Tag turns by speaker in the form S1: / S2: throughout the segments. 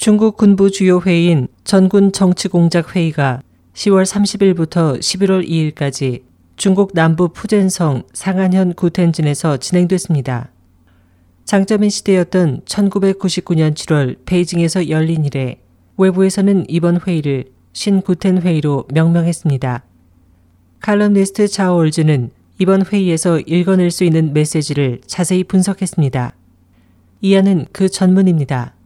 S1: 중국 군부 주요 회의인 전군 정치공작 회의가 10월 30일부터 11월 2일까지 중국 남부 푸젠성 상안현 구텐진에서 진행됐습니다. 장점인 시대였던 1999년 7월 베이징에서 열린 이래 외부에서는 이번 회의를 신구텐 회의로 명명했습니다. 칼럼니스트 자오올즈는 이번 회의에서 읽어낼 수 있는 메시지를 자세히 분석했습니다. 이하는 그 전문입니다.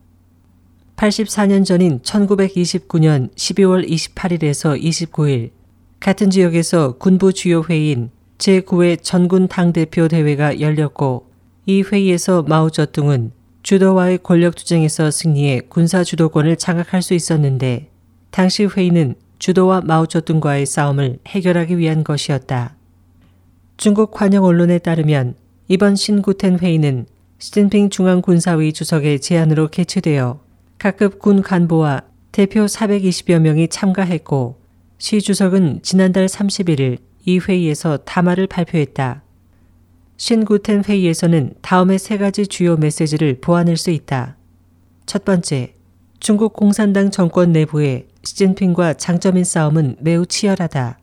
S1: 84년 전인 1929년 12월 28일에서 29일 같은 지역에서 군부 주요 회의인 제9회 전군 당대표 대회가 열렸고 이 회의에서 마오쩌둥은 주도와의 권력 투쟁에서 승리해 군사 주도권을 장악할 수 있었는데 당시 회의는 주도와 마오쩌둥과의 싸움을 해결하기 위한 것이었다. 중국 관영 언론에 따르면 이번 신구텐 회의는 시진핑 중앙군사위 주석의 제안으로 개최되어 각급 군 간부와 대표 420여 명이 참가했고 시 주석은 지난달 31일 이 회의에서 담화를 발표했다. 신구텐 회의에서는 다음의 세 가지 주요 메시지를 보완할 수 있다. 첫 번째, 중국 공산당 정권 내부의 시진핑과 장점인 싸움은 매우 치열하다.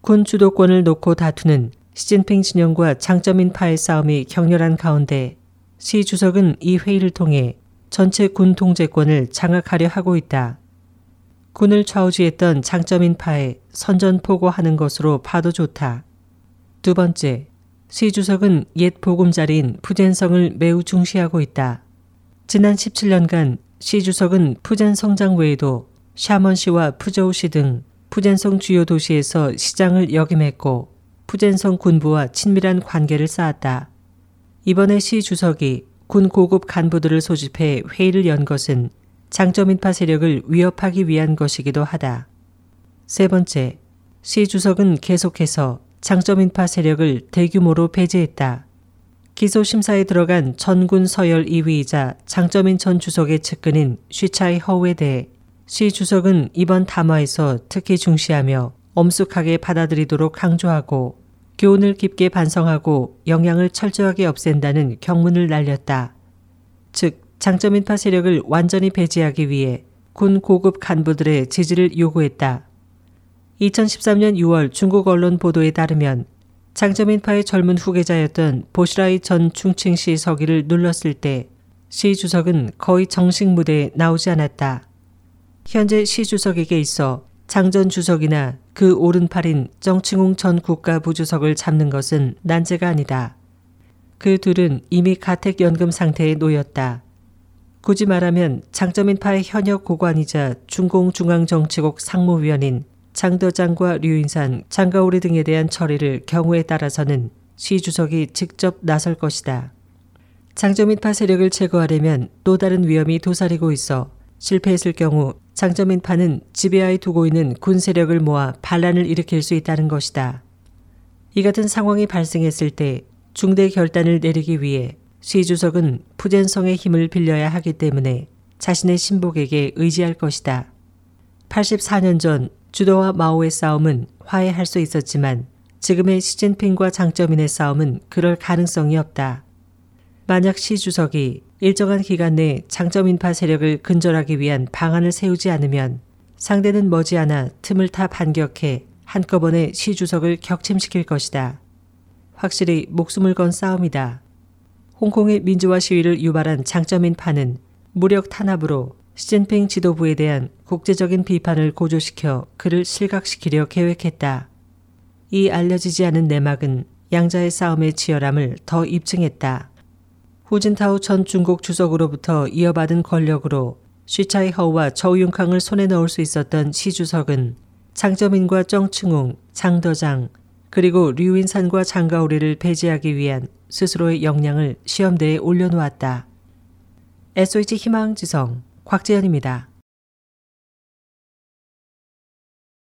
S1: 군 주도권을 놓고 다투는 시진핑 진영과 장점인 파의 싸움이 격렬한 가운데 시 주석은 이 회의를 통해 전체 군 통제권을 장악하려 하고 있다. 군을 좌우지했던 장점인 파에 선전포고하는 것으로 봐도 좋다. 두 번째, 시 주석은 옛 보금자리인 푸젠성을 매우 중시하고 있다. 지난 17년간 시 주석은 푸젠 성장 외에도 샤먼시와 푸저우시 등 푸젠성 주요 도시에서 시장을 역임했고 푸젠성 군부와 친밀한 관계를 쌓았다. 이번에 시 주석이 군 고급 간부들을 소집해 회의를 연 것은 장점인파 세력을 위협하기 위한 것이기도 하다. 세 번째, 시 주석은 계속해서 장점인파 세력을 대규모로 배제했다. 기소 심사에 들어간 전군 서열 2위이자 장점인 전 주석의 측근인 쉬차이 허우에 대해 시 주석은 이번 담화에서 특히 중시하며 엄숙하게 받아들이도록 강조하고 교훈을 깊게 반성하고 영향을 철저하게 없앤다는 경문을 날렸다. 즉, 장점인파 세력을 완전히 배제하기 위해 군 고급 간부들의 지지를 요구했다. 2013년 6월 중국 언론 보도에 따르면 장점인파의 젊은 후계자였던 보시라이 전 충칭시 서기를 눌렀을 때 시 주석은 거의 정식 무대에 나오지 않았다. 현재 시 주석에게 있어 장전 주석이나 그 오른팔인 정칭웅 전 국가부주석을 잡는 것은 난제가 아니다. 그 둘은 이미 가택연금 상태에 놓였다. 굳이 말하면 장점인파의 현역 고관이자 중공중앙정치국 상무위원인 장더장과 류인산, 장가오리 등에 대한 처리를 경우에 따라서는 시 주석이 직접 나설 것이다. 장점인파 세력을 제거하려면 또 다른 위험이 도사리고 있어 실패했을 경우 장점인파는 지배하에 두고 있는 군 세력을 모아 반란을 일으킬 수 있다는 것이다. 이 같은 상황이 발생했을 때 중대 결단을 내리기 위해 시 주석은 푸젠성의 힘을 빌려야 하기 때문에 자신의 신복에게 의지할 것이다. 84년 전 주도와 마오의 싸움은 화해할 수 있었지만 지금의 시진핑과 장점인의 싸움은 그럴 가능성이 없다. 만약 시 주석이 일정한 기간 내 장점인파 세력을 근절하기 위한 방안을 세우지 않으면 상대는 머지않아 틈을 타 반격해 한꺼번에 시 주석을 격침시킬 것이다. 확실히 목숨을 건 싸움이다. 홍콩의 민주화 시위를 유발한 장점인파는 무력 탄압으로 시진핑 지도부에 대한 국제적인 비판을 고조시켜 그를 실각시키려 계획했다. 이 알려지지 않은 내막은 양자의 싸움의 치열함을 더 입증했다. 후진타오 전 중국 주석으로부터 이어받은 권력으로 쉬차이 허우와 저우융캉을 손에 넣을 수 있었던 시 주석은 장점인과 정층웅, 장더장, 그리고 류인산과 장가오리를 배제하기 위한 스스로의 역량을 시험대에 올려놓았다. SOH 희망지성 곽재현입니다.